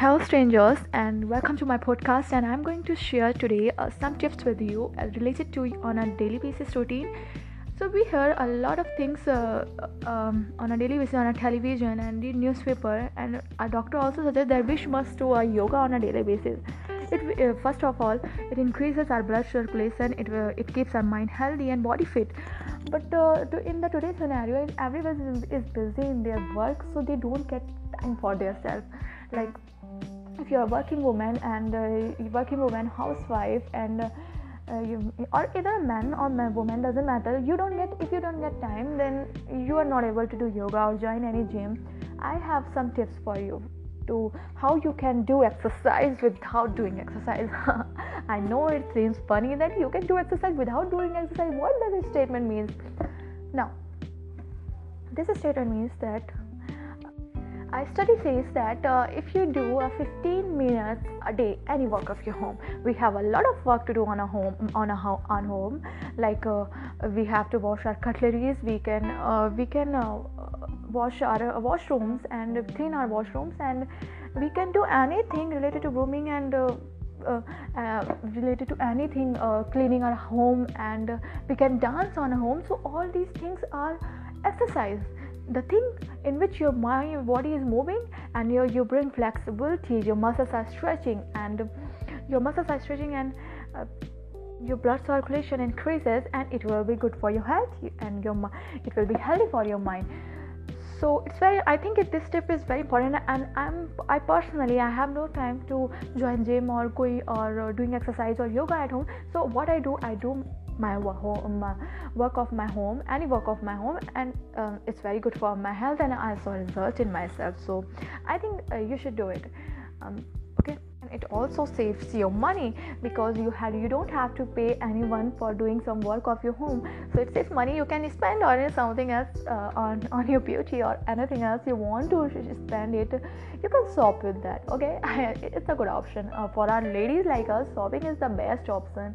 Hello, strangers, and welcome to my podcast. And I'm going to share today uh, some tips with you uh, related to on a daily basis routine. So we hear a lot of things uh, um, on a daily basis on a television and the newspaper, and a doctor also suggests that we must do a yoga on a daily basis. It uh, first of all, it increases our blood circulation. It uh, it keeps our mind healthy and body fit. But uh, to, in the today's scenario, everyone is, is busy in their work, so they don't get time for themselves. Like if you're a working woman and uh, working woman housewife and uh, you, or either a man or a woman doesn't matter you don't get if you don't get time then you are not able to do yoga or join any gym. I have some tips for you to how you can do exercise without doing exercise. I know it seems funny that you can do exercise without doing exercise. What does this statement mean? Now this statement means that I study says that uh, if you do a 15 minutes a day any work of your home, we have a lot of work to do on a home on a ho- on home. Like uh, we have to wash our cutleries, we can uh, we can uh, wash our uh, washrooms and clean our washrooms, and we can do anything related to grooming and. Uh, related to anything cleaning our home and we can dance on a home so all these things are exercise the thing in which your mind your body is moving and your you bring flexibility your muscles are stretching and your muscles are stretching and uh, your blood circulation increases and it will be good for your health and your it will be healthy for your mind. So it's very i think it, this tip is very important and i'm i personally i have no time to join gym or going or uh, doing exercise or yoga at home. So what i do i do my home work of my home any work of my home and um, it's very good for my health and i saw result in myself. So i think uh, you should do it. Um, okay? And it also saves your money because you have you don't have to pay anyone for doing some work of your home. So it saves money. You can spend on something else uh, on on your beauty or anything else you want to spend it. You can shop with that okay? It's a good option uh, for our ladies like us shopping is the best option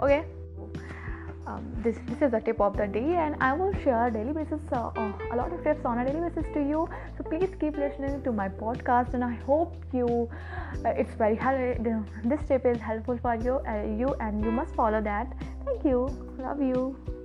okay um, this, this is a tip of the day and i will share daily basis uh, uh, a lot of tips on a daily basis to you. So please keep listening to my podcast and i hope you uh, it's very helpful this tip is helpful for you uh, you and you must follow that. Thank you. Love you